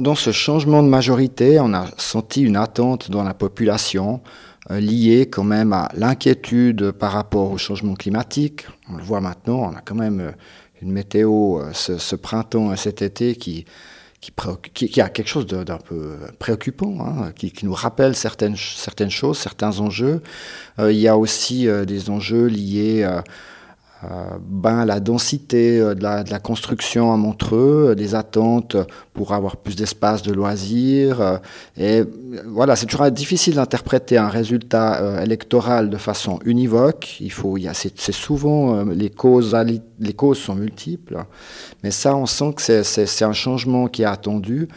Dans ce changement de majorité, on a senti une attente dans la population euh, liée quand même à l'inquiétude par rapport au changement climatique. On le voit maintenant, on a quand même euh, une météo euh, ce, printemps et cet été qui, a quelque chose d'un peu préoccupant, hein, qui, nous rappelle certaines, choses, certains enjeux. il y a aussi des enjeux liés ben, la densité euh, de la, construction à Montreux, euh, des attentes pour avoir plus d'espace de loisirs. Et voilà, c'est toujours difficile d'interpréter un résultat électoral de façon univoque. Il faut, c'est, souvent les causes, les causes sont multiples, mais ça, on sent que c'est un changement qui est attendu.